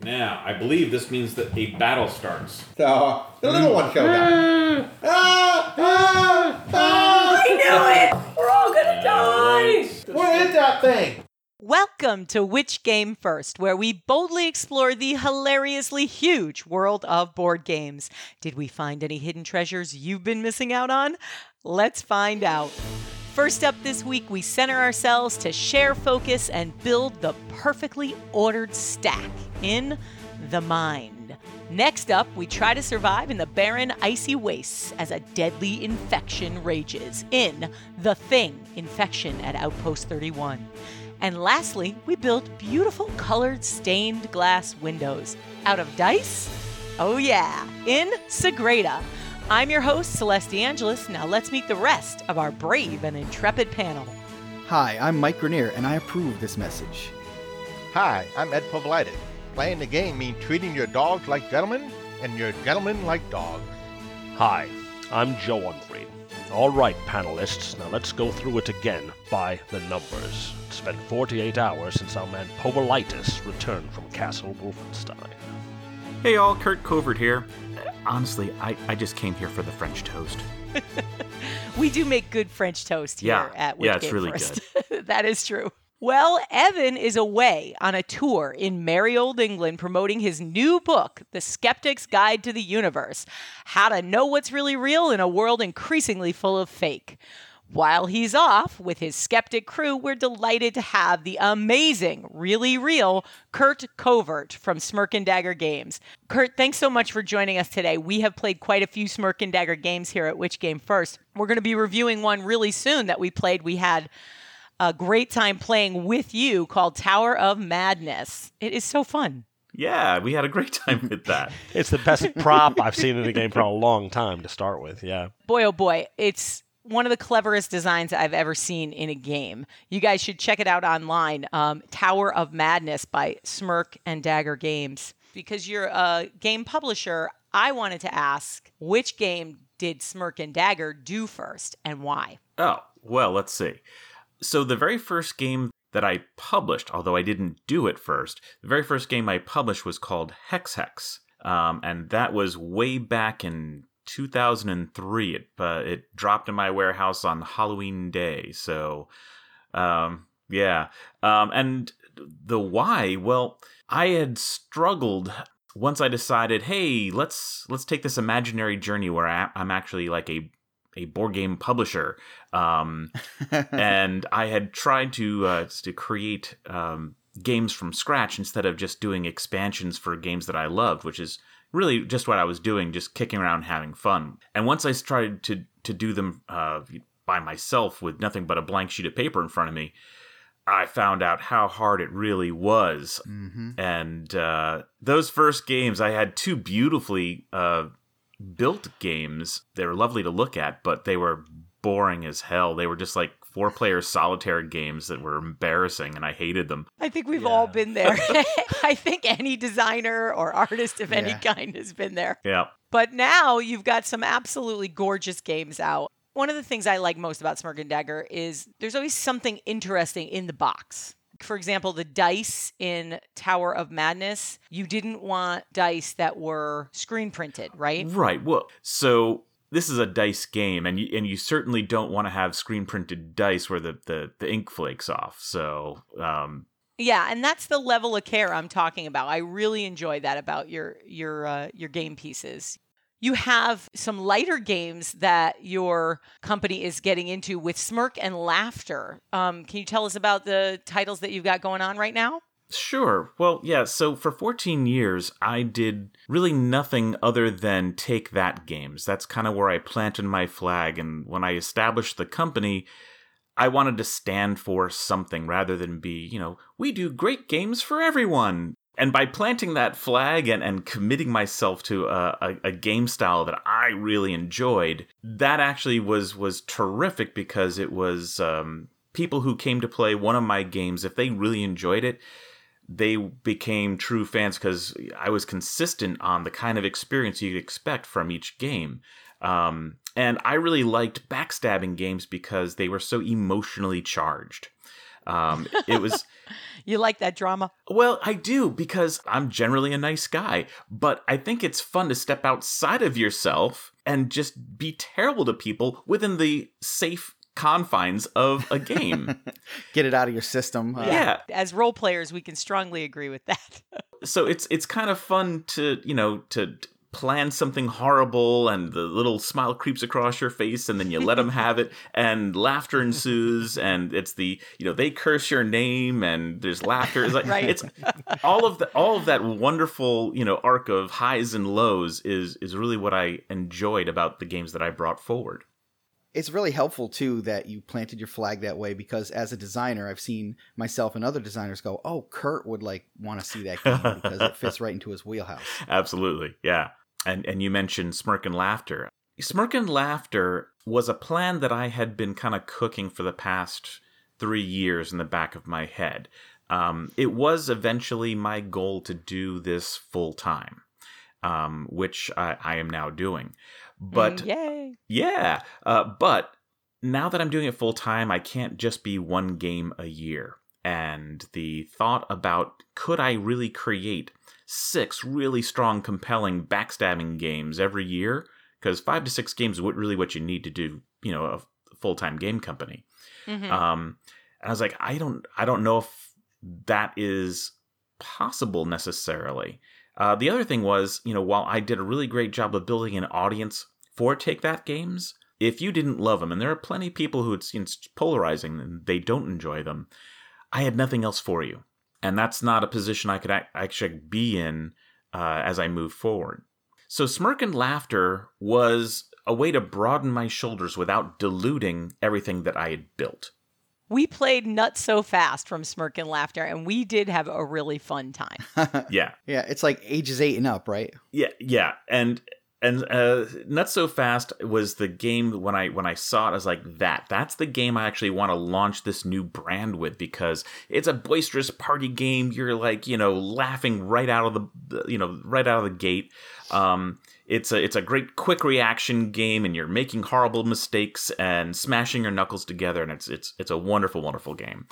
Now, I believe this means that a battle starts. So the little one showed up. Ah, ah, ah. I knew it! We're all gonna die! Where is that thing? Welcome to Which Game First, where we boldly explore the hilariously huge world of board games. Did we find any hidden treasures you've been missing out on? Let's find out. First up this week, we center ourselves to share focus and build the perfectly ordered stack in the mind. Next up, we try to survive in the barren, icy wastes as a deadly infection rages in The Thing Infection at Outpost 31. And lastly, we built beautiful colored stained glass windows out of dice. Oh, yeah, in Sagrada. I'm your host, Celeste DeAngelis. Now let's meet the rest of our brave and intrepid panel. Hi, I'm Mike Grenier, and I approve this message. Hi, I'm Ed Povlitis. Playing the game means treating your dogs like gentlemen and your gentlemen like dogs. Hi, I'm Joe Unfried. All right, panelists, now let's go through it again by the numbers. It's been 48 hours since our man Povolitis returned from Castle Wolfenstein. Hey all, Curt Covert here. Honestly, I, I just came here for the French toast. We do make good French toast here Yeah, at Which yeah, it's Game really First. that is true. Well, Evan is away on a tour in merry old England promoting his new book, The Skeptic's Guide to the Universe How to Know What's Really Real in a World Increasingly Full of Fake. While he's off with his skeptic crew, we're delighted to have the amazing, really real Curt Covert from Smirk and Dagger Games. Curt, thanks so much for joining us today. We have played quite a few Smirk and Dagger games here at Which Game First. We're going to be reviewing one really soon that we played. We had a great time playing with you called Tower of Madness. It is so fun. Yeah, we had a great time with that. It's the best prop I've seen in a game for a long time to start with, yeah. Boy, oh boy, it's one of the cleverest designs I've ever seen in a game. You guys should check it out online. Um, Tower of Madness by Smirk and Dagger Games. Because you're a game publisher, I wanted to ask which game did Smirk and Dagger do first and why? Oh, well, let's see. So, the very first game that I published, although I didn't do it first, the very first game I published was called Hex Hex. Um, and that was way back in 2003. It, uh, it dropped in my warehouse on Halloween Day. So, um, yeah. Um, and the why, well, I had struggled once I decided, hey, let's let's take this imaginary journey where I, I'm actually like a a board game publisher, um, and I had tried to uh, to create um, games from scratch instead of just doing expansions for games that I loved, which is really just what I was doing, just kicking around having fun. And once I tried to to do them uh, by myself with nothing but a blank sheet of paper in front of me, I found out how hard it really was. And uh, those first games, I had two beautifully uh, built games. They were lovely to look at, but they were boring as hell. They were just like four player solitaire games that were embarrassing, and I hated them. I think we've all been there. I think any designer or artist of any kind has been there. Yeah. But now you've got some absolutely gorgeous games out. One of the things I like most about Smirk and Dagger is there's always something interesting in the box. For example, the dice in Tower of Madness, you didn't want dice that were screen printed, right? Right. Well, so this is a dice game, and you, and you certainly don't want to have screen printed dice where the, the, the ink flakes off. So, um, Yeah, and that's the level of care I'm talking about. I really enjoy that about your your uh, your game pieces. You have some lighter games that your company is getting into with Smirk and Laughter. Um, can you tell us about the titles that you've got going on right now? Sure. Well, yeah, so for 14 years, I did really nothing other than take that games. That's kind of where I planted my flag. And when I established the company, I wanted to stand for something rather than be, you know, we do great games for everyone. And by planting that flag and, and committing myself to a, a, a game style that I really enjoyed, that actually was was terrific because it was um, people who came to play one of my games. If they really enjoyed it, they became true fans because I was consistent on the kind of experience you'd expect from each game. Um, and I really liked backstabbing games because they were so emotionally charged. Um, it was You like that drama? well, I do because I'm generally a nice guy, but I think it's fun to step outside of yourself and just be terrible to people within the safe confines of a game. Get it out of your system. Uh, yeah. As role players, we can strongly agree with that. so it's it's kind of fun to you know to plan something horrible and the little smile creeps across your face and then you let them have it and laughter ensues and it's the you know they curse your name and there's laughter it's like Right. it's all of the all of that wonderful you know arc of highs and lows is is really what I enjoyed about the games that I brought forward It's really helpful too that you planted your flag that way because as a designer, I've seen myself and other designers go, "Oh, Curt would like want to see that game because it fits right into his wheelhouse." Absolutely. Yeah. And and you mentioned Smirk and Laughter. Smirk and Laughter was a plan that I had been kind of cooking for the past three years in the back of my head. Um, it was eventually my goal to do this full time, um, which I, I am now doing. But Mm, yay. yeah, uh, but now that I'm doing it full time, I can't just be one game a year. And the thought about could I really create six really strong, compelling backstabbing games every year? Because five to six games is really what you need to do, you know, a full time game company. Mhm. Um, and I was like, I don't, I don't know if that is possible necessarily. Uh, the other thing was, you know, while I did a really great job of building an audience for Take That games, if you didn't love them, and there are plenty of people who it's, it's polarizing and they don't enjoy them, I had nothing else for you, and that's not a position I could actually be in uh, as I move forward. So smirk and laughter was a way to broaden my shoulders without diluting everything that I had built. We played Not So Fast from Smirk and Laughter, and we did have a really fun time. Yeah, yeah, it's like ages eight and up, right? yeah, yeah, and and uh, not so fast was the game when I when I saw it. I was like, that that's the game I actually want to launch this new brand with because it's a boisterous party game. You're like you know laughing right out of the you know right out of the gate. Um, it's a it's a great quick reaction game, and you're making horrible mistakes and smashing your knuckles together, and it's it's it's a wonderful wonderful game.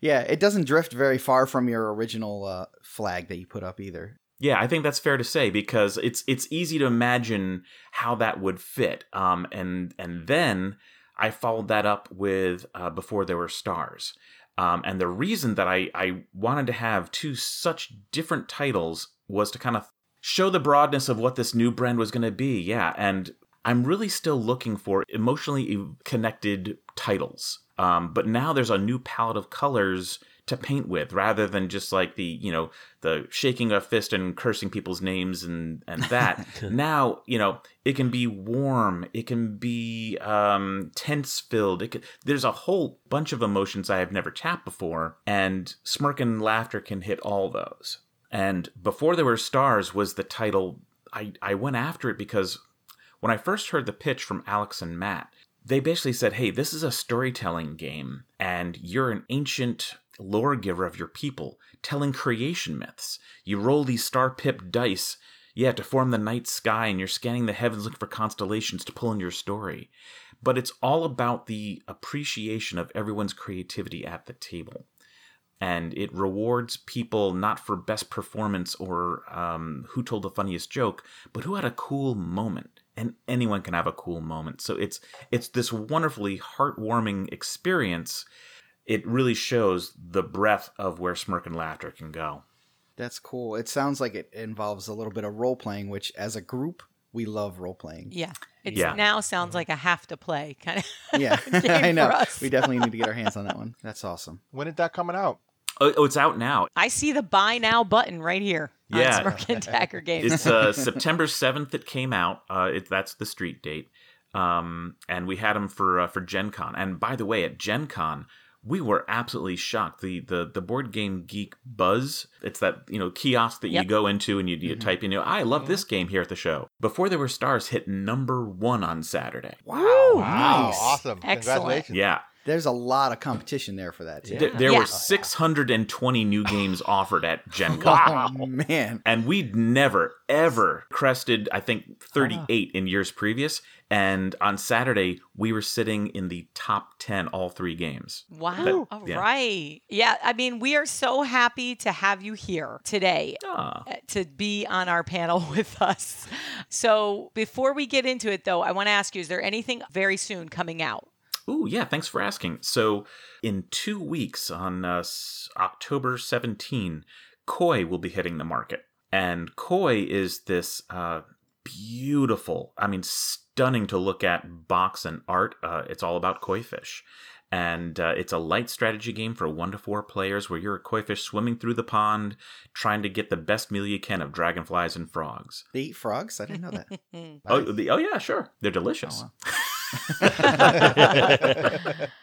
Yeah, it doesn't drift very far from your original uh, flag that you put up either. Yeah, I think that's fair to say because it's it's easy to imagine how that would fit. Um, and and then I followed that up with uh, before there were stars. Um, and the reason that I I wanted to have two such different titles was to kind of show the broadness of what this new brand was going to be. Yeah, and I'm really still looking for emotionally connected titles. Um, but now there's a new palette of colors to paint with rather than just like the you know the shaking a fist and cursing people's names and and that now you know it can be warm it can be um tense filled it can, there's a whole bunch of emotions i have never tapped before and smirk and laughter can hit all those and before there were stars was the title i i went after it because when i first heard the pitch from alex and matt they basically said, hey, this is a storytelling game, and you're an ancient lore giver of your people, telling creation myths. You roll these star pip dice, yeah, to form the night sky, and you're scanning the heavens looking for constellations to pull in your story. But it's all about the appreciation of everyone's creativity at the table. And it rewards people not for best performance or um, who told the funniest joke, but who had a cool moment and anyone can have a cool moment. So it's it's this wonderfully heartwarming experience. It really shows the breadth of where smirk and laughter can go. That's cool. It sounds like it involves a little bit of role playing, which as a group we love role playing. Yeah. It Yeah. now sounds like a have to play kind of Yeah, game I know. for us. We definitely need to get our hands on that one. That's awesome. When is that coming out? Oh, oh, it's out now. I see the buy now button right here Yeah. on Smirk and Dagger Games. It's uh, September seventh. It came out. Uh, it, that's the street date. Um, and we had them for uh, for Gen Con. And by the way, at Gen Con, we were absolutely shocked. The the the board game geek buzz. It's that you know kiosk that you go into and you, you type in. You know, I love this game here at the show. Before there were stars, hit number one on Saturday. Wow, Wow, nice. awesome. Excellent. Congratulations. Yeah. There's a lot of competition there for that. Too. There, there Yeah. were 620 new games offered at Gen Con. Oh man. And we'd never, ever crested, I think, 38 in years previous. And on Saturday, we were sitting in the top 10 all three games. Wow. All right. yeah. Yeah. I mean, we are so happy to have you here today. Uh, To be on our panel with us. So, before we get into it, though, I want to ask you is there anything very soon coming out? Ooh, yeah, thanks for asking. So, in two weeks, on uh, October 17, Koi will be hitting the market. And Koi is this uh, beautiful, I mean, stunning to look at box and art. Uh, it's all about koi fish. And uh, it's a light strategy game for one to four players where you're a koi fish swimming through the pond, trying to get the best meal you can of dragonflies and frogs. They eat frogs? I didn't know that. Oh, the, oh yeah, sure. They're delicious. Oh,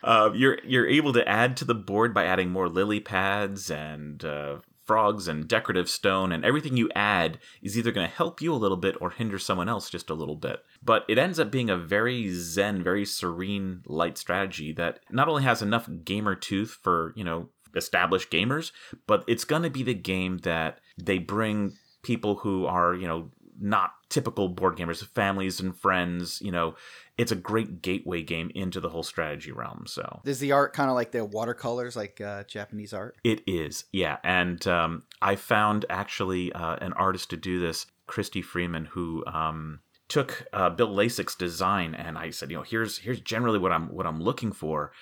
uh, you're you're able to add to the board by adding more lily pads and uh, frogs and decorative stone, and everything you add is either going to help you a little bit or hinder someone else just a little bit. But it ends up being a very zen, very serene, light strategy that not only has enough gamer tooth for you know established gamers, but it's going to be the game that they bring people who are you know not typical board gamers, families and friends. You know, it's a great gateway game into the whole strategy realm. So Is the art kind of like the watercolors, like uh, Japanese art? it is, yeah. And um, I found actually uh, an artist to do this, Christy Freeman, who um, took uh, Bill Lasic's design, and I said, you know, here's here's generally what I'm what I'm looking for.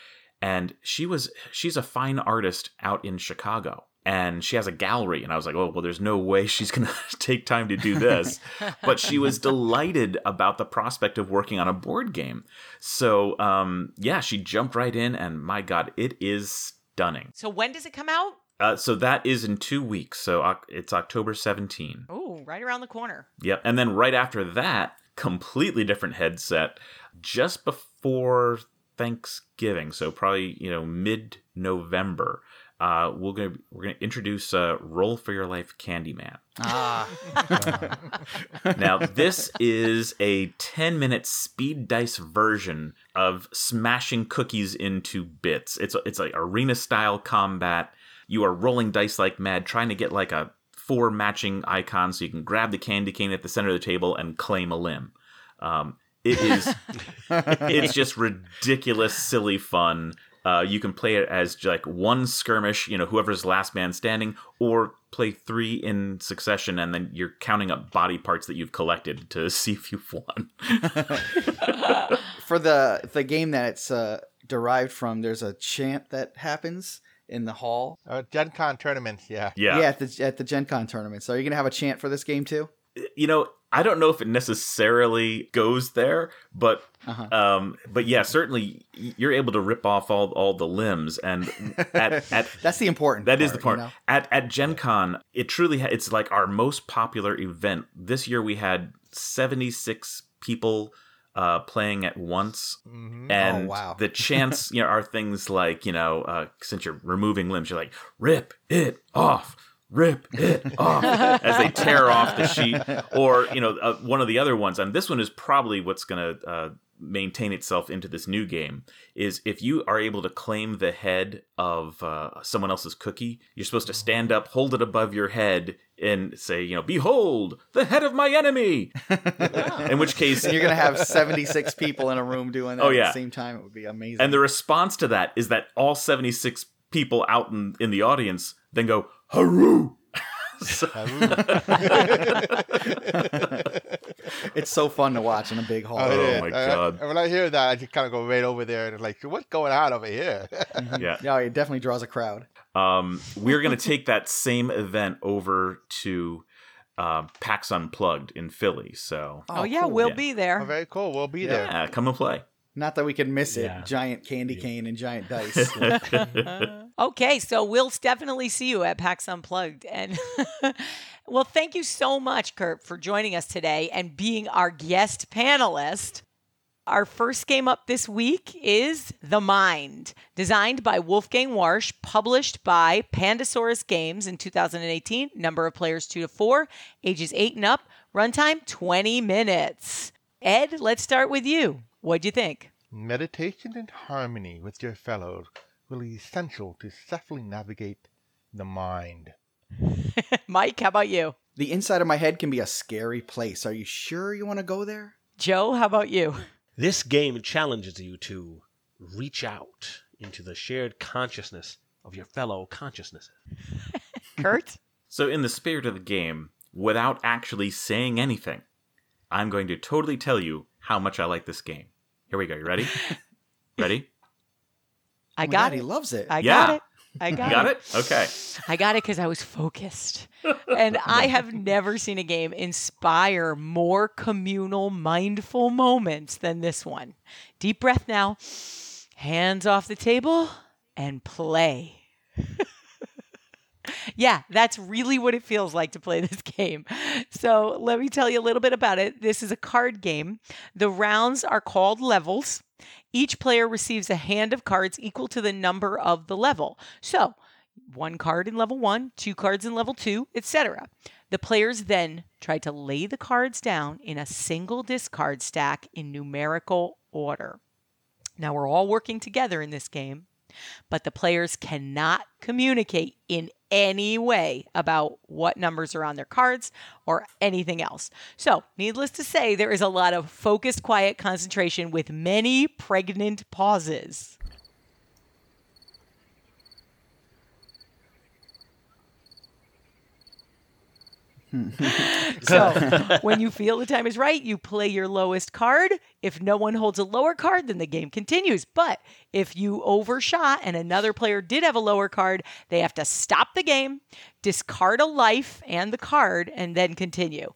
And she was she's a fine artist out in Chicago. And she has a gallery, and I was like, "Oh, well, there's no way she's gonna take time to do this." but she was delighted about the prospect of working on a board game. So, um, yeah, she jumped right in, and my God, it is stunning. So, when does it come out? Uh, so that is in two weeks. So it's October 17. Oh, right around the corner. Yep. And then right after that, completely different headset just before Thanksgiving. So probably, you know, mid November. Uh, we're gonna we're gonna introduce uh, Roll for Your Life Candyman. Ah, Now this is a 10 minute speed dice version of smashing cookies into bits. It's it's like arena style combat. You are rolling dice like mad, trying to get like a four matching icons so you can grab the candy cane at the center of the table and claim a limb. Um, it is it's just ridiculous, silly fun. Uh, you can play it as like one skirmish, you know, whoever's last man standing, or play three in succession, and then you're counting up body parts that you've collected to see if you've won. for the the game that it's uh, derived from, there's a chant that happens in the hall. Uh, Gen Con tournaments, yeah. Yeah. at the at the Gen Con tournament. So are you gonna have a chant for this game too? you know, I don't know if it necessarily goes there, but Uh-huh. um, but yeah, certainly you're able to rip off all all the limbs, and at at That's the important. That is the part. part. you know? At at Gen Con, it truly ha- it's like our most popular event. This year we had 76 people uh, playing at once. hmm And Oh, wow. the chants, you know, are things like, you know, uh, since you're removing limbs, you're like, rip it off, rip it off, as they tear off the sheet. Or, you know, uh, one of the other ones, and this one is probably what's going to uh, maintain itself into this new game, is if you are able to claim the head of uh, someone else's cookie, you're supposed to stand up, hold it above your head, and say, you know, behold, the head of my enemy. In which case, And you're gonna have 76 people in a room doing that Oh, at yeah. the same time. It would be amazing. And the response to that is that all 76 people out in, in the audience then go, Haru! So- it's so fun to watch in a big hall. Oh, Oh, is. my God. when I hear that, I just kind of go right over there and like, what's going on over here? yeah. Yeah, it definitely draws a crowd. Um, we're going to take that same event over to uh, PAX Unplugged in Philly. So, Oh, yeah, cool. we'll Yeah. be oh, there. very cool. We'll be there. yeah, come and play. Not that we can miss it. Giant candy cane and giant dice. Okay, so we'll definitely see you at PAX Unplugged. And well, thank you so much, Curt, for joining us today and being our guest panelist. Our first game up this week is The Mind, designed by Wolfgang Warsch, published by Pandasaurus Games in 2018. Number of players 2 to 4, ages 8 and up, runtime 20 minutes. Ed, let's start with you. What'd you think? Meditation and harmony with your fellows will be essential to successfully navigate the mind. Mike, how about you? The inside of my head can be a scary place. Are you sure you want to go there? Joe, how about you? This game challenges you to reach out into the shared consciousness of your fellow consciousnesses. Curt? So, in the spirit of the game, without actually saying anything, I'm going to totally tell you how much I like this game. Here we go. You ready? ready? I Oh got God, it. He loves it. I Yeah. got it. I got, You got it? Okay. I got it because I was focused. and I have never seen a game inspire more communal, mindful moments than this one. Deep breath now, hands off the table, and play. yeah, that's really what it feels like to play this game. So let me tell you a little bit about it. This is a card game. The rounds are called levels. Each player receives a hand of cards equal to the number of the level. So, one card in level 1, two cards in level 2, etc. The players then try to lay the cards down in a single discard stack in numerical order. Now, we're all working together in this game, but the players cannot communicate in any way about what numbers are on their cards or anything else. So, needless to say, there is a lot of focused, quiet concentration with many pregnant pauses. so, when you feel the time is right, you play your lowest card. If no one holds a lower card, then the game continues. But if you overshot and another player did have a lower card, they have to stop the game, discard a life and the card, and then continue.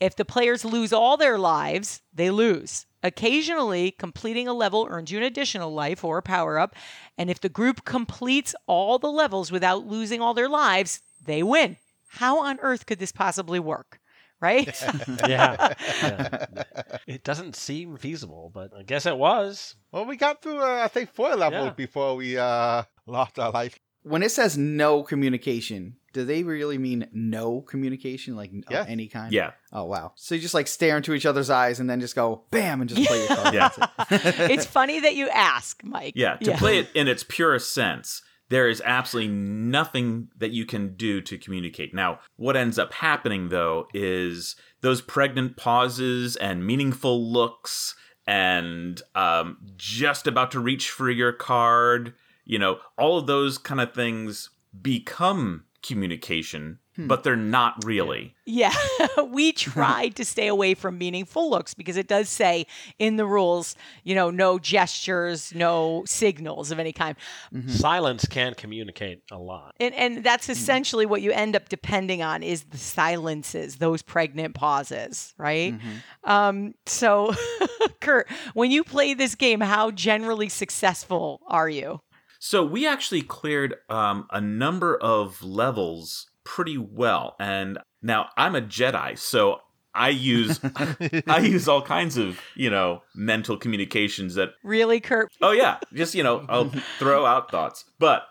If the players lose all their lives, they lose. Occasionally, completing a level earns you an additional life or a power up. And if the group completes all the levels without losing all their lives, they win. How on earth could this possibly work? Right? yeah. yeah. It doesn't seem feasible, but I guess it was. Well, we got through, uh, I think, four levels Yeah. before we uh, lost our life. When it says no communication, do they really mean no communication, like of Yeah. any kind? Yeah. Oh wow. So you just like stare into each other's eyes and then just go bam and just play your card. Yeah. It. it's funny that you ask, Mike. Yeah, to play it in its purest sense, there is absolutely nothing that you can do to communicate. Now, what ends up happening though is those pregnant pauses and meaningful looks and um, just about to reach for your card, you know, all of those kind of things become communication, hmm. but they're not really. Yeah, we tried to stay away from meaningful looks because it does say in the rules, you know, no gestures, no signals of any kind. Mm-hmm. Silence can communicate a lot. And and that's hmm. essentially what you end up depending on is the silences, those pregnant pauses, right? Mm-hmm. Um, so, Curt, when you play this game, how generally successful are you? So we actually cleared um, a number of levels pretty well, and now I'm a Jedi, so I use I use all kinds of you know mental communications that Really, Curt? oh yeah, just you know I'll throw out thoughts, but.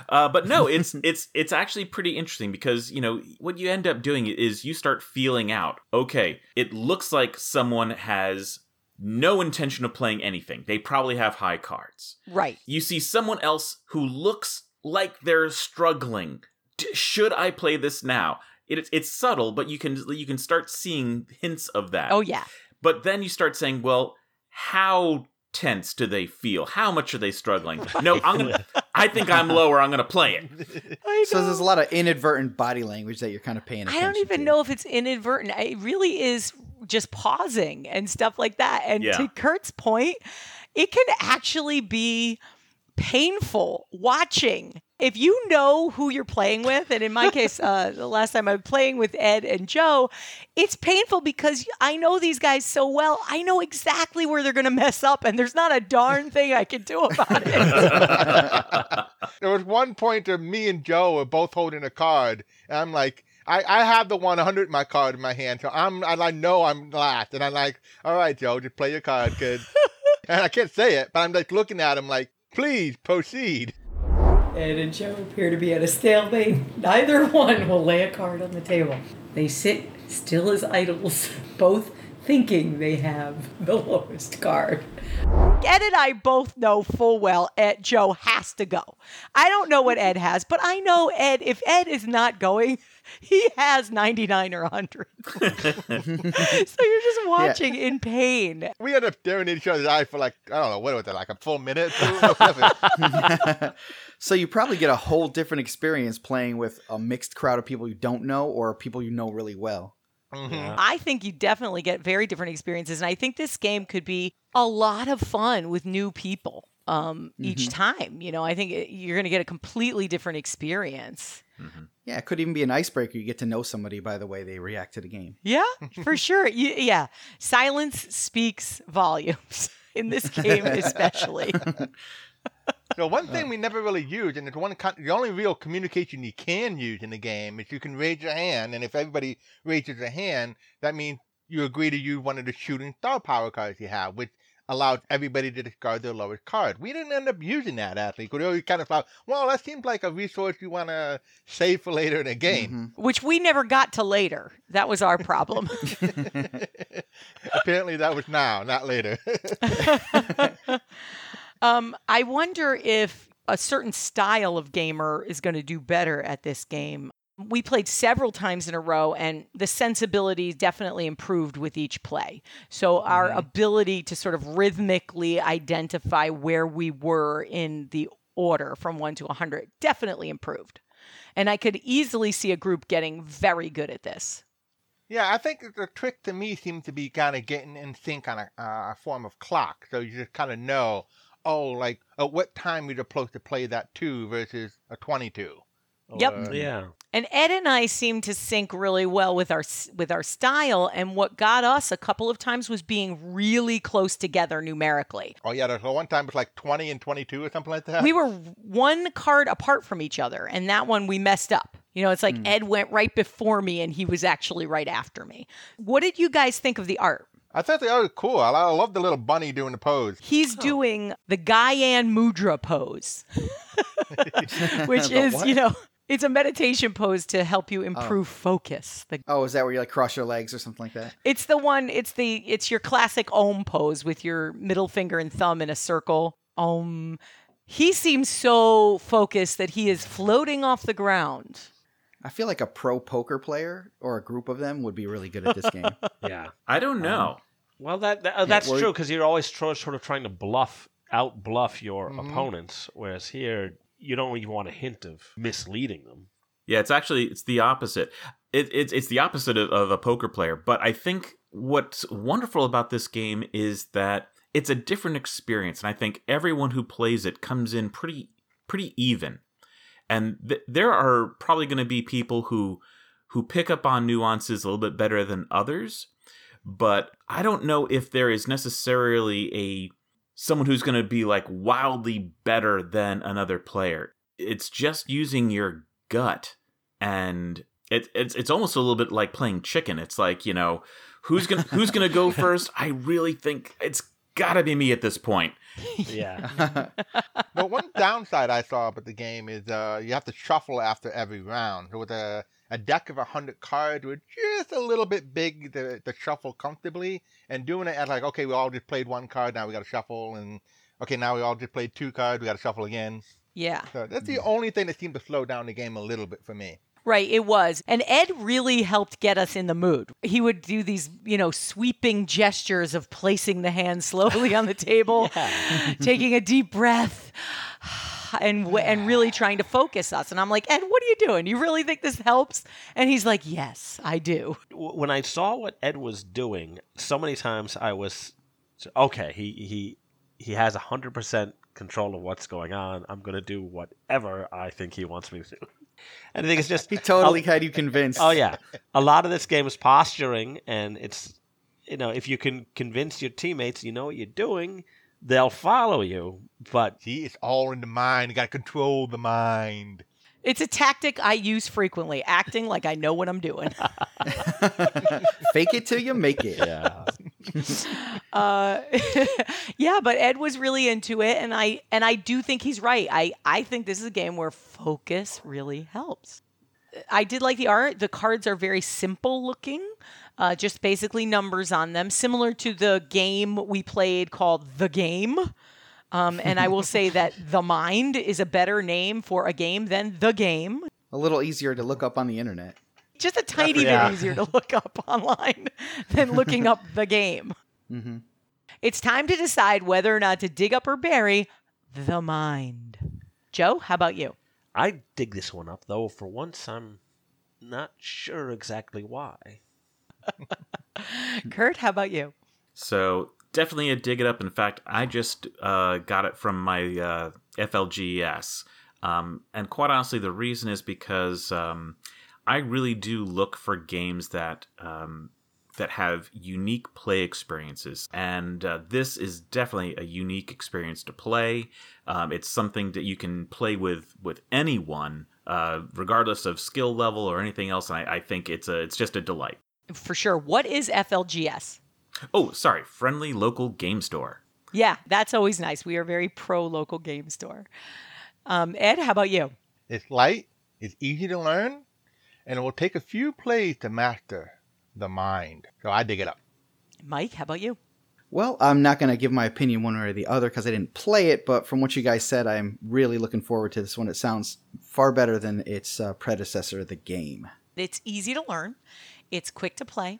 uh, but no, it's it's it's actually pretty interesting because you know what you end up doing is you start feeling out. Okay, it looks like someone has no intention of playing anything. They probably have high cards Right. you see someone else who looks like they're struggling. D- should I play this now? It, it's subtle, but you can you can start seeing hints of that. Oh yeah. But then you start saying, well, how tense do they feel? How much are they struggling? No, I'm gonna. I think I'm lower. I'm gonna play it. So there's a lot of inadvertent body language that you're kind of paying I don't even to. know if it's inadvertent. It really is just pausing and stuff like that. And Yeah. to Curt's point, it can actually be painful watching. If you know who you're playing with, and in my case, uh, the last time I was playing with Ed and Joe, it's painful because I know these guys so well. I know exactly where they're going to mess up, and there's not a darn thing I can do about it. There was one point where me and Joe were both holding a card, and I'm like, I, I have the 100 in my card in my hand, so I'm and I know I'm last, and I'm like, all right, Joe, just play your card, kid. and I can't say it, but I'm like looking at him like, please proceed. Ed and Joe appear to be at a stalemate. Neither one will lay a card on the table. They sit still as idols, both thinking they have the lowest card. Ed and I both know full well Ed Joe has to go. I don't know what Ed has, but I know Ed. If Ed is not going, he has 99 or 100. so you're just watching in pain. We end up staring at each other's eyes for like I don't know what was it like a full minute. or two? Whatever. So you probably get a whole different experience playing with a mixed crowd of people you don't know or people you know really well. Mhm. I think you definitely get very different experiences, and I think this game could be a lot of fun with new people um, each time. You know, I think it, you're going to get a completely different experience. Yeah, it could even be an icebreaker. You get to know somebody by the way they react to the game. Yeah, for sure. You, yeah, silence speaks volumes in this game, especially. So one thing we never really use, and it's one the only real communication you can use in the game is you can raise your hand, and if everybody raises a hand, that means you agree to use one of the shooting star power cards you have, which allows everybody to discard their lowest card. We didn't end up using that actually, because we kind of thought, well, that seems like a resource you want to save for later in the game. which we never got to later. That was our problem. Apparently, that was now, not later. um, I wonder if a certain style of gamer is going to do better at this game. We played several times in a row, and the sensibility definitely improved with each play. So, our ability to sort of rhythmically identify where we were in the order from 1 to 100 definitely improved. And I could easily see a group getting very good at this. Yeah, I think the trick to me seems to be kind of getting in sync on a, uh, a form of clock. So you just kind of know, oh, like at what time you're supposed to play that two versus a 22. Yep. Or- Yeah. And Ed and I seem to sync really well with our with our style. And what got us a couple of times was being really close together numerically. Oh, yeah, there's one time it's like 20 and 22 or something like that. We were one card apart from each other, and that one we messed up. You know, it's like hmm. Ed went right before me, and he was actually right after me. What did you guys think of the art? I thought they were cool. I, I love the little bunny doing the pose. He's doing the Gyan Mudra pose, which is, what? you know, it's a meditation pose to help you improve focus. The Oh, is that where you like cross your legs or something like that? It's the one. It's the. It's your classic Om pose with your middle finger and thumb in a circle. Om. He seems so focused that he is floating off the ground. I feel like a pro poker player or a group of them would be really good at this game. Yeah. I don't know. Well, that, that uh, that's well- true because you're always tro- sort of trying to bluff, out bluff your Mhm. opponents, whereas here you don't even want a hint of misleading them. Yeah, it's actually it's the opposite. It, it's it's the opposite of, of a poker player. But I think what's wonderful about this game is that it's a different experience, and I think everyone who plays it comes in pretty pretty even. And th- there are probably going to be people who who pick up on nuances a little bit better than others. But I don't know if there is necessarily a someone who's going to be like wildly better than another player. It's just using your gut and it, it's it's almost a little bit like playing chicken. It's like, you know, who's going to who's going to go first? I really think it's got to be me at this point. Yeah. but one downside I saw about the game is uh, you have to shuffle after every round. So with a, a deck of 100 cards, we're just a little bit big to, to shuffle comfortably. And doing it at like, okay, we all just played one card, now we got to shuffle. And okay, now we all just played two cards, we got to shuffle again. Yeah, So that's the mm. only thing that seemed to slow down the game a little bit for me. right. It was, and Ed really helped get us in the mood. He would do these, you know, sweeping gestures of placing the hand slowly on the table, taking a deep breath. And, and really trying to focus us. And I'm like, Ed, what are you doing? You really think this helps? And he's like, Yes, I do. When I saw what Ed was doing, so many times I was okay. He he he has hundred percent control of what's going on. I'm gonna do whatever I think he wants me to. And I think it's just he totally had you convinced. Oh yeah, a lot of this game is posturing, and it's you know if you can convince your teammates you know what you're doing, they'll follow you. But See, it's all in the mind. You got to control the mind. It's a tactic I use frequently, acting like I know what I'm doing. Fake it till you make it. yeah, uh, yeah, but Ed was really into it, and I and I do think he's right. I I think this is a game where focus really helps. I did like the art. The cards are very simple looking. Uh, just basically numbers on them, similar to the game we played called The Game. Um, and I will say that The Mind is a better name for a game than The Game. A little easier to look up on the internet. Just a tiny Yeah. bit easier to look up online than looking up the game. hmm It's time to decide whether or not to dig up or bury the mind. Joe, how about you? I dig this one up, though. For once, I'm not sure exactly why. Curt, how about you? So definitely a dig it up. In fact, I just uh, got it from my uh, FLGS, um, and quite honestly, the reason is because um, I really do look for games that um, that have unique play experiences, and uh, this is definitely a unique experience to play. Um, it's something that you can play with with anyone, uh, regardless of skill level or anything else. I, I think it's a it's just a delight. For sure. What is FLGS? Oh, sorry, friendly local game store. Yeah, that's always nice. We are very pro local game store. Um, Ed, how about you? It's light, it's easy to learn, and it will take a few plays to master the mind. So I dig it up. Mike, how about you? Well, I'm not going to give my opinion one way or the other because I didn't play it, but from what you guys said, I'm really looking forward to this one. It sounds far better than its uh, predecessor, the game. It's easy to learn, it's quick to play.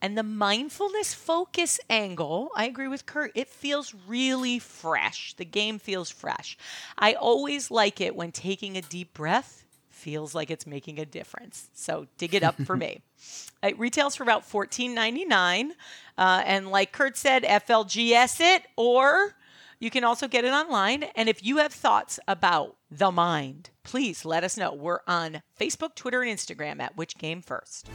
And the mindfulness focus angle, I agree with Curt, it feels really fresh. The game feels fresh. I always like it when taking a deep breath feels like it's making a difference. So dig it up for me. It retails for about $14.99. Uh, and like Curt said, FLGS it, or you can also get it online. And if you have thoughts about the mind, please let us know. We're on Facebook, Twitter, and Instagram at Which Game First.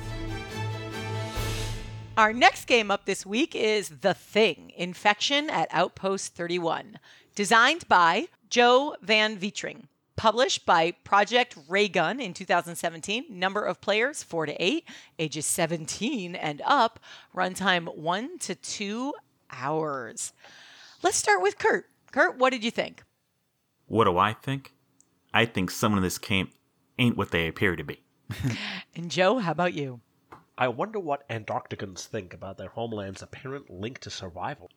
Our next game up this week is The Thing Infection at Outpost 31. Designed by Joe Van Wetering. Published by Project Raygun in 2017. Number of players 4 to 8. Ages 17 and up. Runtime 1 to 2 hours. Let's start with Curt. Curt, what did you think? What do I think? I think someone in this camp ain't what they appear to be. And Joe, how about you? I wonder what Antarcticans think about their homeland's apparent link to survival.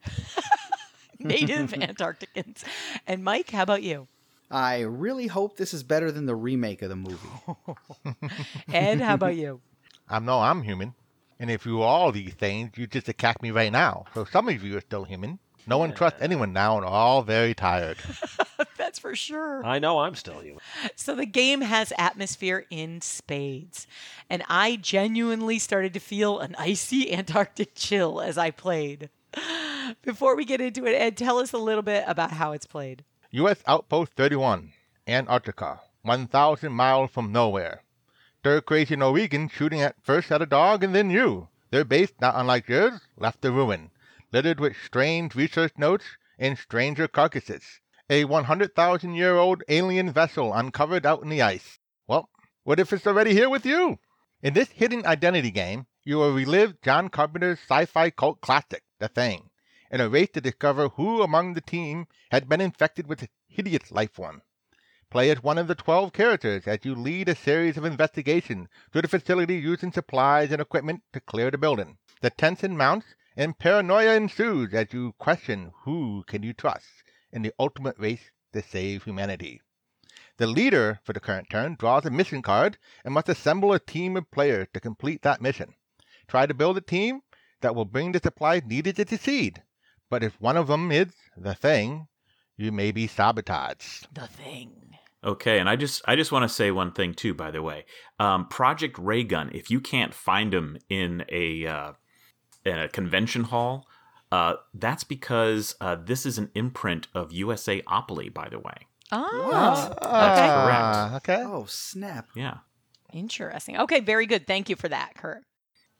Native Antarcticans. And Mike, how about you? I really hope this is better than the remake of the movie. Ed, how about you? I know I'm human. And if you are all these things, you just attack me right now. So some of you are still human. No one trusts anyone now and all very tired. That's for sure. I know I'm still human. So the game has atmosphere in spades. And I genuinely started to feel an icy Antarctic chill as I played. Before we get into it, Ed, tell us a little bit about how it's played. U.S. Outpost 31, Antarctica, 1,000 miles from nowhere. Third crazy Norwegian shooting at first at a dog and then you. Their base, not unlike yours, left a ruin, littered with strange research notes and stranger carcasses. A 100,000 year old alien vessel uncovered out in the ice. Well, what if it's already here with you? In this hidden identity game, you will relive John Carpenter's sci fi cult classic, The Thing, in a race to discover who among the team had been infected with the hideous life form. Play as one of the 12 characters as you lead a series of investigations through the facility using supplies and equipment to clear the building. The tension mounts and paranoia ensues as you question who can you trust in the ultimate race to save humanity. The leader for the current turn draws a mission card and must assemble a team of players to complete that mission. Try to build a team that will bring the supplies needed to succeed. But if one of them is the thing, you may be sabotaged. The thing. Okay, and I just I just want to say one thing too. By the way, um, Project Raygun. If you can't find them in a uh, in a convention hall, uh, that's because uh, this is an imprint of USAopoly. By the way, Oh, okay. Ah, okay. Oh, snap. yeah. Interesting. Okay, very good. Thank you for that, Curt.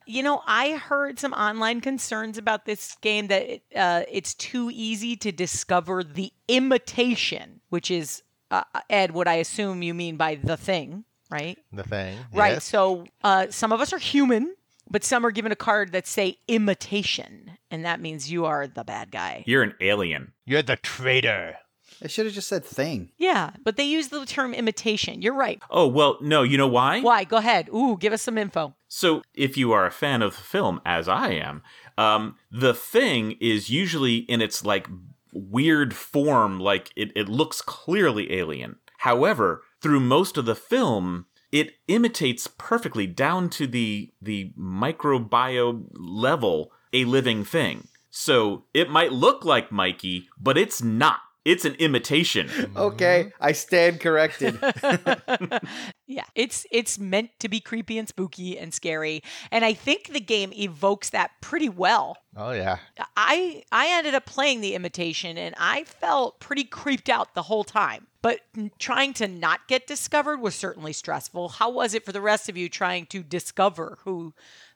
You know, I heard some online concerns about this game that it, uh, it's too easy to discover the imitation, which is, uh, Ed, what I assume you mean by the thing, right? The thing. Right. yes. So uh, some of us are human, but some are given a card that say imitation, and that means you are the bad guy. You're an alien. You're the traitor. It should have just said thing. Yeah, but they use the term imitation. You're right. Oh, well, no, you know why? Why? Go ahead. Ooh, give us some info. So, if you are a fan of the film, as I am, um, the thing is usually in its like weird form, like it, it looks clearly alien. However, through most of the film, it imitates perfectly down to the the microbiome level a living thing. So it might look like Mikey, but it's not. It's an imitation. Okay, I stand corrected. yeah, it's it's meant to be creepy and spooky and scary, and I think the game evokes that pretty well. Oh yeah. I I ended up playing the imitation and I felt pretty creeped out the whole time. But trying to not get discovered was certainly stressful. How was it for the rest of you trying to discover who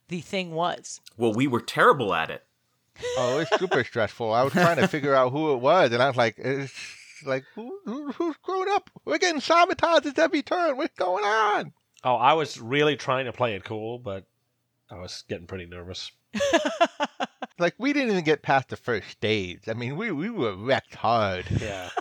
the thing was? Well, we were terrible at it. Oh, it's super stressful. I was trying to figure out who it was, and I was like, it's like who, who who's grown up? We're getting sabotaged at every turn. What's going on? Oh, I was really trying to play it cool, but I was getting pretty nervous. Like we didn't even get past the first stage. I mean, we we were wrecked hard. Yeah.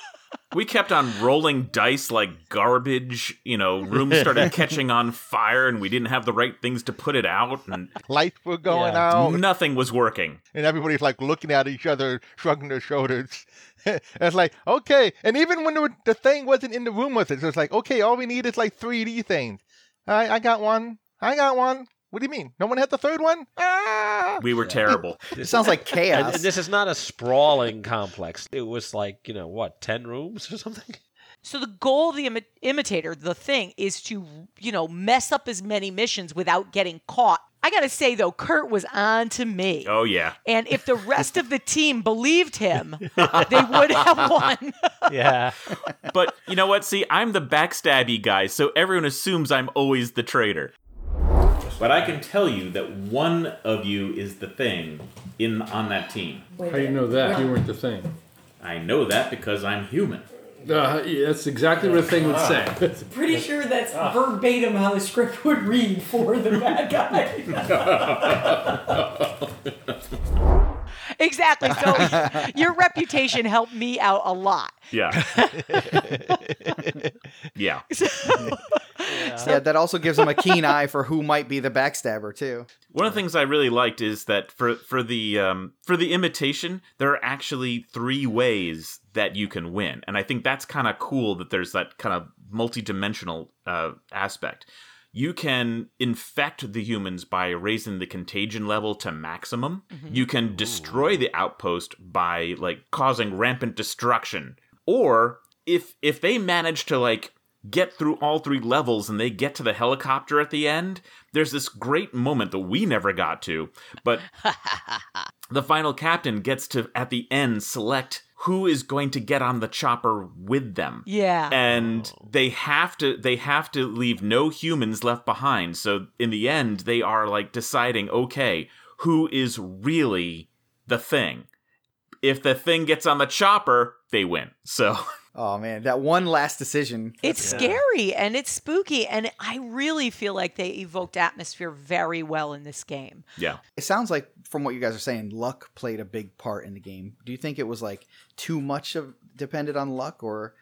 We kept on rolling dice like garbage. You know, rooms started catching on fire, and we didn't have the right things to put it out, and Lights were going Yeah. out, nothing was working. and everybody's like looking at each other, shrugging their shoulders. it's like okay, and even when the, the thing wasn't in the room with it, so it's like okay, all we need is like 3D things. I I got one. I got one. What do you mean? No one had the third one? Ah! We were terrible. It sounds like chaos. and this is not a sprawling complex. It was like, you know, what, 10 rooms or something? So the goal of the imi- imitator, the thing, is to you know mess up as many missions without getting caught. I gotta say though, Curt was on to me. Oh yeah. And if the rest of the team believed him, they would have won. Yeah. But you know what? See, I'm the backstabby guy, so everyone assumes I'm always the traitor. But I can tell you that one of you is the thing in on that team. How do you know that? You weren't the thing. I know that because I'm human. Uh, yeah, that's exactly what a thing would say. Pretty sure that's verbatim how the script would read for the bad guy. exactly. So your reputation helped me out a lot. Yeah. yeah. yeah, that also gives him a keen eye for who might be the backstabber too. One of the things I really liked is that for for the um, for the imitation, there are actually three ways that you can win, and I think that's kind of cool that there's that kind of multi-dimensional uh, aspect. You can infect the humans by raising the contagion level to maximum. Mm-hmm. You can destroy the outpost by like causing rampant destruction. Or if if they manage to like get through all three levels and they get to the helicopter at the end, there's this great moment that we never got to, but the final captain gets to at the end select who is going to get on the chopper with them. Yeah. and they have to they have to leave no humans left behind. So in the end they are like deciding okay who is really the thing? If the thing gets on the chopper they win. So Oh man, that one last decision. It's scary and it's spooky, and I really feel like they evoked atmosphere very well in this game. yeah It sounds like from what you guys are saying, luck played a big part in the game. Do you think it was like too much of depended on luck or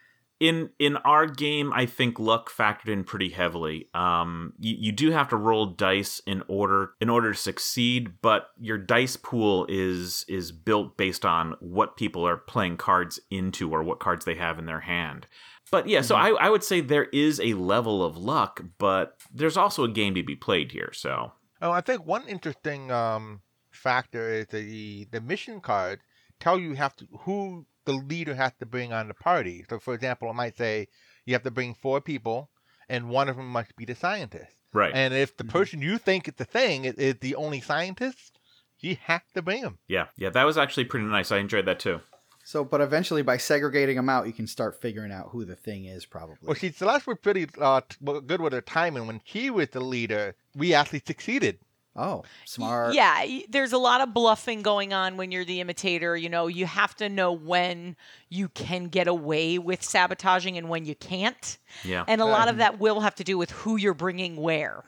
in in our game i think luck factored in pretty heavily. Um you, you do have to roll dice in order in order to succeed but your dice pool is is built based on what people are playing cards into or what cards they have in their hand. But yeah so I, I would say there is a level of luck but there's also a game to be played here so. Oh, I think one interesting um, factor is the the mission card tell you have to who the leader has to bring on the party. So, for example, it might say you have to bring four people, and one of them must be the scientist. right And if the person you think is the thing is, is the only scientist, you have to bring him. yeah yeah that was actually pretty nice i enjoyed that too so? But eventually, by segregating them out, you can start figuring out who the thing is. Probably. Well, see, Celeste was pretty uh, t- good with her timing. When she was the leader, we actually succeeded. Oh, smart. Yeah, there's a lot of bluffing going on when you're the imitator. You know, you have to know when you can get away with sabotaging and when you can't. yeah And a lot of that will have to do with who you're bringing where.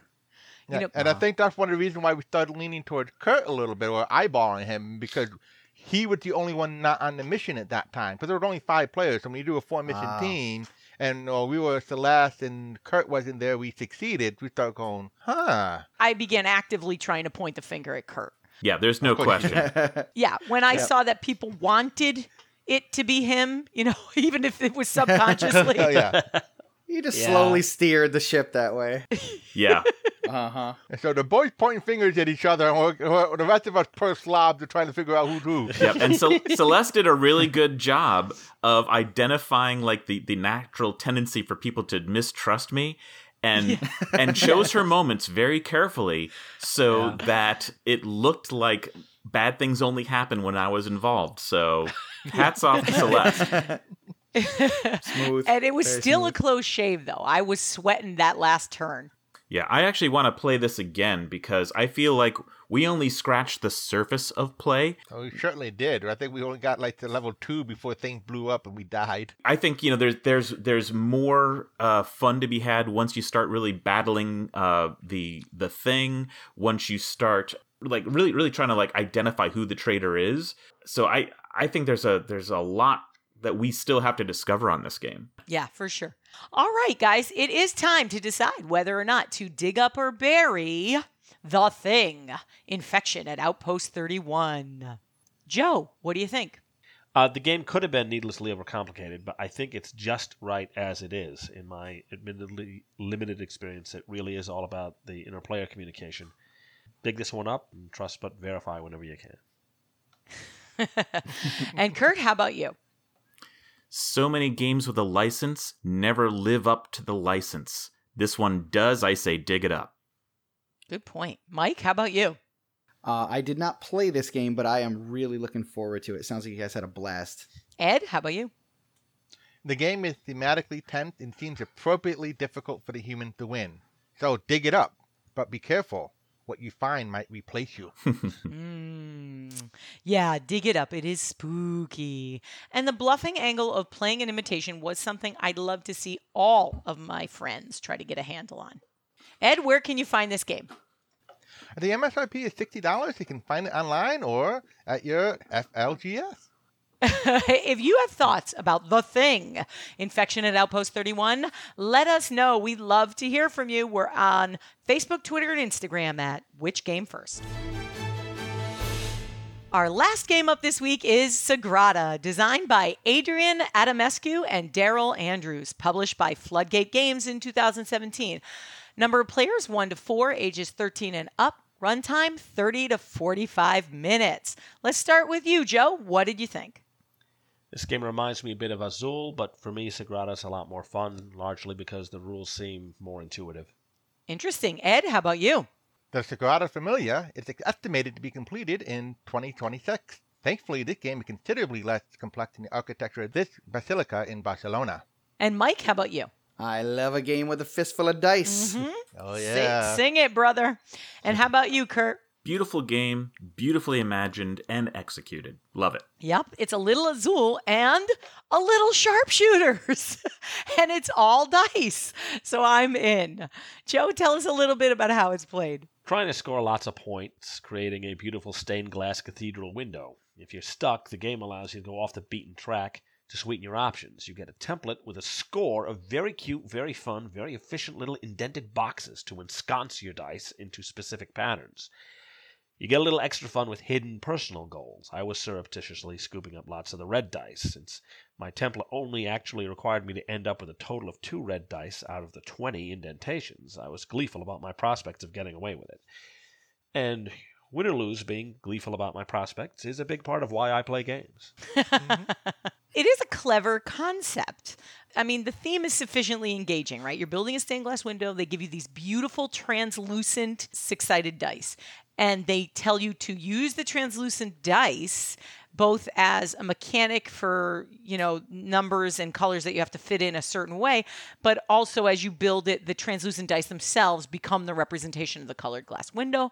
You Yeah, know- and I think that's one of the reasons why we started leaning towards Curt a little bit, or eyeballing him, because he was the only one not on the mission at that time because there were only five players. So when you do a four mission Ah. team, and uh, we were the last and Curt wasn't there, we succeeded. We start going, huh? I began actively trying to point the finger at Curt. Yeah, there's no Of course you question. Yeah, when I Yeah. saw that people wanted it to be him, you know, even if it was subconsciously. Oh yeah. You just Yeah. slowly steered the ship that way. Yeah. Uh huh. And so the boys pointing fingers at each other, and we're, we're- the rest of us poor slobs are trying to figure out who's who. Yep. And so Celeste did a really good job of identifying like the, the natural tendency for people to mistrust me and and chose her moments very carefully so that it looked like bad things only happen when I was involved. So hats off to Celeste. Smooth. and it was still smooth. a close shave, though. I was sweating that last turn. Yeah, I actually want to play this again because I feel like we only scratched the surface of play. Oh, we certainly did. I think we only got like to level two before things blew up and we died. I think you know there's there's there's more uh, fun to be had once you start really battling uh, the the thing. Once you start like really really trying to like identify who the traitor is. So I I think there's a there's a lot that we still have to discover on this game. Yeah, for sure. All right, guys, it is time to decide whether or not to dig up or bury the thing infection at Outpost 31. Joe, what do you think? Uh, the game could have been needlessly overcomplicated, but I think it's just right as it is. In my admittedly limited experience, it really is all about the interplayer communication. Dig this one up and trust but verify whenever you can. and Curt, how about you? So many games with a license never live up to the license. This one does. I say dig it up. Good point. Mike, how about you? Uh, I did not play this game, but I am really looking forward to it. Sounds like you guys had a blast. Ed, how about you? The game is thematically tense and seems appropriately difficult for the human to win. So dig it up, but be careful. What you find might replace you. Mm, yeah, dig it up. It is spooky. And the bluffing angle of playing an imitation was something I'd love to see all of my friends try to get a handle on. Ed, where can you find this game? The MSRP is sixty dollars. You can find it online or at your FLGS. if you have thoughts about the thing, Infection at Outpost 31, let us know. We'd love to hear from you. We're on Facebook, Twitter, and Instagram at Which Game First. Our last game up this week is Sagrada, designed by Adrian Adamescu and Daryl Andrews, published by Floodgate Games in 2017. Number of players 1 to 4, ages 13 and up. Runtime 30 to 45 minutes. Let's start with you, Joe. What did you think? This game reminds me a bit of Azul, but for me, Sagrada's a lot more fun, largely because the rules seem more intuitive. Interesting. Ed, how about you? The Sagrada Familia is estimated to be completed in 2026. Thankfully, this game is considerably less complex than the architecture of this basilica in Barcelona. And Mike, how about you? I love a game with a fistful of dice. Mhm. Oh Sing- yeah. Sing, it, brother. And how about you, Curt? Beautiful game, beautifully imagined and executed. Love it. Yep, it's a little Azul and a little sharpshooters. and it's all dice. So I'm in. Joe, tell us a little bit about how it's played. Trying to score lots of points, creating a beautiful stained glass cathedral window. If you're stuck, the game allows you to go off the beaten track to sweeten your options. You get a template with a score of very cute, very fun, very efficient little indented boxes to ensconce your dice into specific patterns. You get a little extra fun with hidden personal goals. I was surreptitiously scooping up lots of the red dice, since my template only actually required me to end up with a total of two red dice out of the 20 indentations. I was gleeful about my prospects of getting away with it. And win or lose, being gleeful about my prospects is a big part of why I play games. Mm-hmm. It is a clever concept. I mean, the theme is sufficiently engaging, right? You're building a stained glass window. They give you these beautiful translucent six sided dice, and they tell you to use the translucent dice both as a mechanic for you know numbers and colors that you have to fit in a certain way but also as you build it the translucent dice themselves become the representation of the colored glass window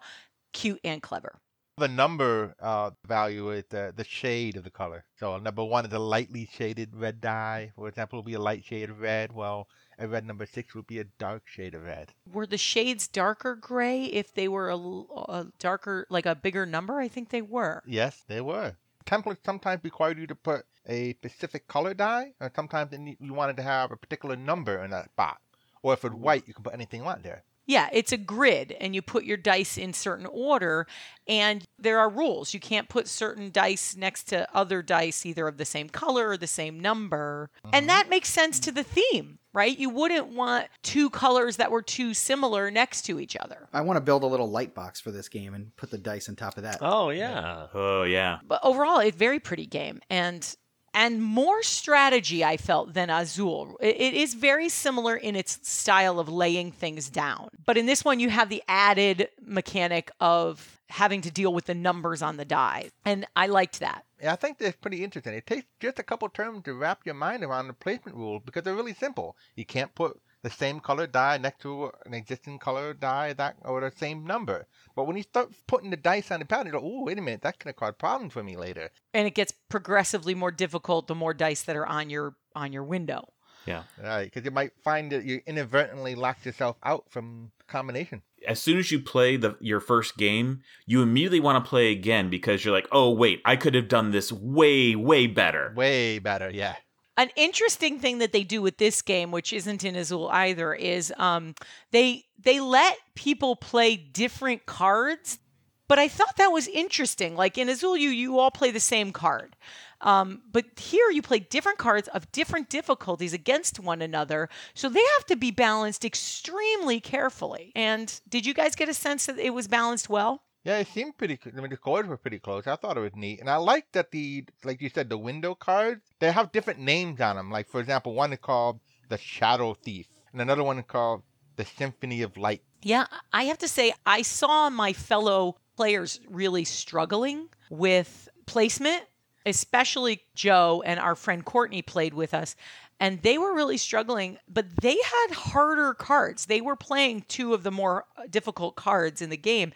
cute and clever The number uh, value is the, the shade of the color. So number one is a lightly shaded red dye. For example, will be a light shade of red. Well, a red number six would be a dark shade of red. were the shades darker gray if they were a darker like a bigger number i think they were Yes, they were. templates sometimes required you to put a specific color die, or sometimes you wanted to have a particular number in that spot. Or if it's white, you can put anything you want there. Yeah, it's a grid, and you put your dice in certain order, and there are rules. You can't put certain dice next to other dice, either of the same color or the same number. And uh-huh. that makes sense to the theme, right? You wouldn't want two colors that were too similar next to each other. I want to build a little light box for this game and put the dice on top of that. Oh yeah. Oh yeah. But overall, it's a very pretty game, and and more strategy I felt than Azul. It- is very similar in its style of laying things down, but in this one you have the added mechanic of having to deal with the numbers on the die, and I liked that. Yeah, I think that's pretty interesting. It takes just a couple turns to wrap your mind around the placement rules because they're really simple. You can't put the same color die next to an existing color die that or the same number. But when you start putting the dice on the pad, you go, "Oh, wait a minute, that's gonna cause problems for me later." And it gets progressively more difficult the more dice that are on your on your window. Yeah. Right? Because you might find that you inadvertently locked yourself out from combination. As soon as you play the your first game, you immediately want to play again because you're like, "Oh wait, I could have done this way way better." Way better, yeah. An interesting thing that they do with this game, which isn't in Azul either, is um, they they let people play different cards. But I thought that was interesting. Like in Azul, you you all play the same card, um, but here you play different cards of different difficulties against one another. So they have to be balanced extremely carefully. And did you guys get a sense that it was balanced well? Yeah, it seemed pretty. I mean, the scores were pretty close. I thought it was neat, and I like that the, like you said, the window cards they have different names on them. Like for example, one is called the Shadow Thief, and another one is called the Symphony of Light. Yeah, I have to say, I saw my fellow players really struggling with placement, especially Joe and our friend Courtney played with us. And they were really struggling, but they had harder cards. They were playing two of the more uh, difficult cards in the game.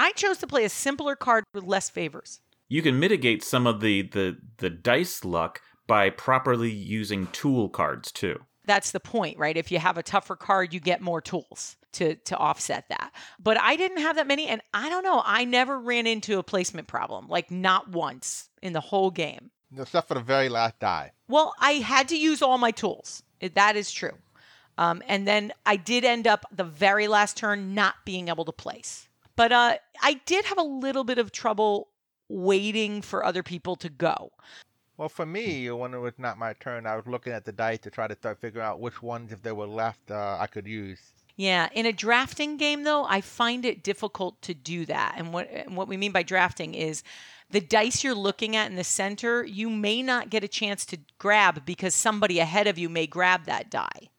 I chose to play a simpler card with less favors. You can mitigate some of the the the dice luck by properly using tool cards too. That's the point, right? If you have a tougher card, you get more tools to to offset that. But I didn't have that many and I don't know, I never ran into a placement problem, like not once in the whole game. Except for the very last die. Well, I had to use all my tools. That is true. Um, and then I did end up the very last turn not being able to place. But uh, I did have a little bit of trouble waiting for other people to go. Well, for me, when it was not my turn, I was looking at the dice to try to start figuring out which ones, if they were left, uh, I could use. Yeah, in a drafting game though, I find it difficult to do that. And what and what we mean by drafting is the dice you're looking at in the center, you may not get a chance to grab because somebody ahead of you may grab that die.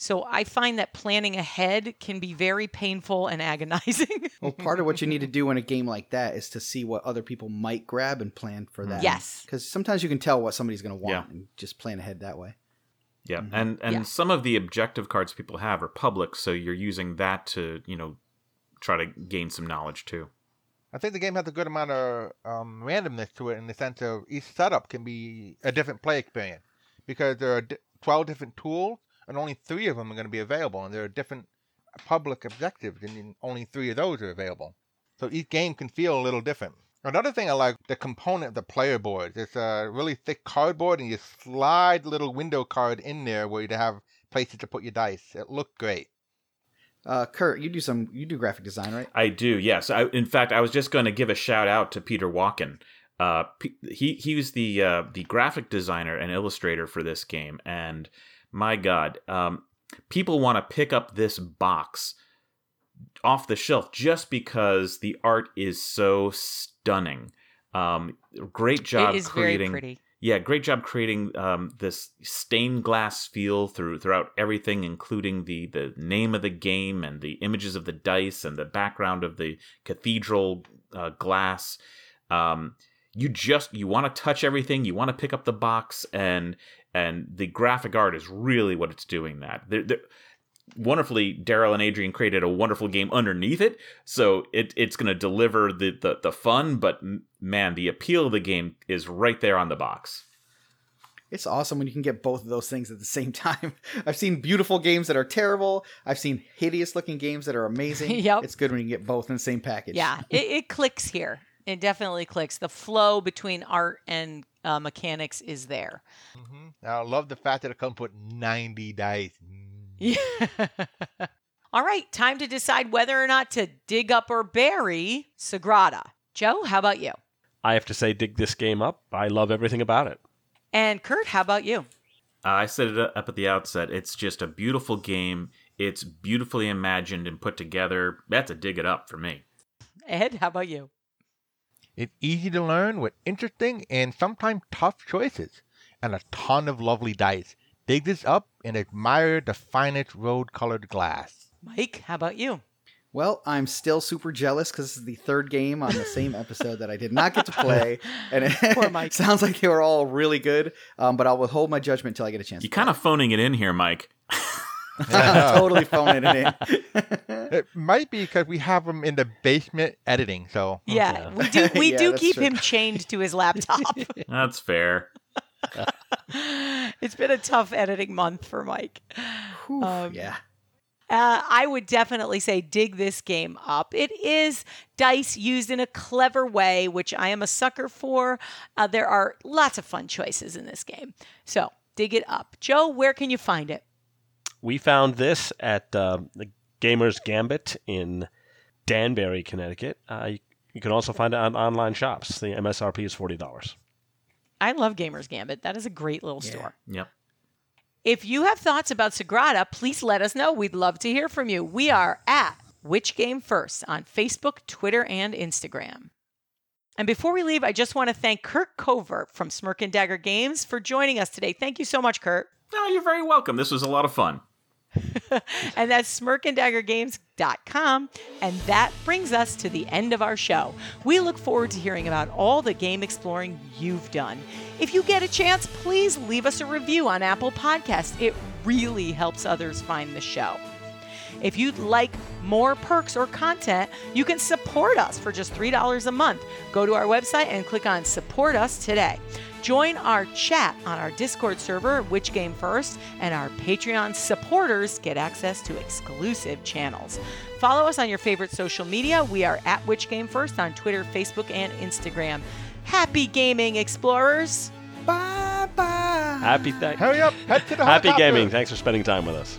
So I find that planning ahead can be very painful and agonizing. Well, part of what you need to do in a game like that is to see what other people might grab and plan for that. Yes. Because sometimes you can tell what somebody's going to want Yeah. and just plan ahead that way. Yeah, and and Yeah. some of the objective cards people have are public, so you're using that to you know try to gain some knowledge too. I think the game has a good amount of um, randomness to it in the sense of each setup can be a different play experience because there are 12 different tools and only three of them are going to be available, and there are different public objectives, and only three of those are available. So each game can feel a little different. Another thing I like the component of the player board. It's a really thick cardboard, and you slide the little window card in there where you have places to put your dice. It looked great. Uh, Curt, you do some you do graphic design, right? I do, yes. I, in fact, I was just going to give a shout out to Peter Wocken. Uh, he he was the uh, the graphic designer and illustrator for this game, and my God, um, people want to pick up this box off the shelf just because the art is so stunning. Um, great job creating. Yeah, great job creating um, this stained glass feel through throughout everything, including the the name of the game and the images of the dice and the background of the cathedral uh, glass. Um, you just you want to touch everything, you want to pick up the box, and and the graphic art is really what it's doing. That they're, they're, wonderfully, Daryl and Adrian created a wonderful game underneath it, so it it's going to deliver the, the the fun. But man, the appeal of the game is right there on the box. It's awesome when you can get both of those things at the same time. I've seen beautiful games that are terrible. I've seen hideous looking games that are amazing. Yep. It's good when you can get both in the same package. Yeah, it, it clicks here. It definitely clicks. The flow between art and uh, mechanics is there. hmm I love the fact that it comes with 90 dice. Yeah. All right, time to decide whether or not to dig up or bury Sagrada. Joe, how about you? I have to say, dig this game up. I love everything about it. And Curt, how about you? I said it up at the outset. It's just a beautiful game. It's beautifully imagined and put together. That's a dig it up for me. Ed, how about you? It's easy to learn with interesting and sometimes tough choices, and a ton of lovely dice. Dig this up and admire the finest road colored glass. Mike, how about you? Well, I'm still super jealous because this is the third game on the same episode that I did not get to play, and it Mike. sounds like they were all really good. Um, but I'll withhold my judgment until I get a chance. You're kind of phoning it in here, Mike. of totally phoning it in. It might be because we have him in the basement editing, so. Yeah, we do. We Yeah, do keep true. him chained to his laptop. That's fair. it's been a tough editing month for Mike. Whew, Um, yeah. Uh, I would definitely say dig this game up. It is dice used in a clever way, which I am a sucker for. Uh, there are lots of fun choices in this game. So dig it up. Joe, where can you find it? We found this at uh, the Gamers Gambit in Danbury, Connecticut. Uh, you, you can also find it on online shops. The MSRP is forty dollars. I love Gamers Gambit. That is a great little Yeah. store. Yep. If you have thoughts about Sagrada, please let us know. We'd love to hear from you. We are at Which Game First on Facebook, Twitter, and Instagram. And before we leave, I just want to thank Curt Covert from Smirk and Dagger Games for joining us today. Thank you so much, Curt. No, you're very welcome. This was a lot of fun. and that's smirkanddaggergames.com. And that brings us to the end of our show. We look forward to hearing about all the game exploring you've done. If you get a chance, please leave us a review on Apple Podcasts. It really helps others find the show. If you'd like more perks or content, you can support us for just $3 a month. Go to our website and click on Support Us today. Join our chat on our Discord server, Which Game First, and our Patreon supporters get access to exclusive channels. Follow us on your favorite social media. We are at Which Game First on Twitter, Facebook, and Instagram. Happy gaming, explorers! Bye bye. Happy th- Hurry up, head to the Happy helicopter. gaming. Thanks for spending time with us.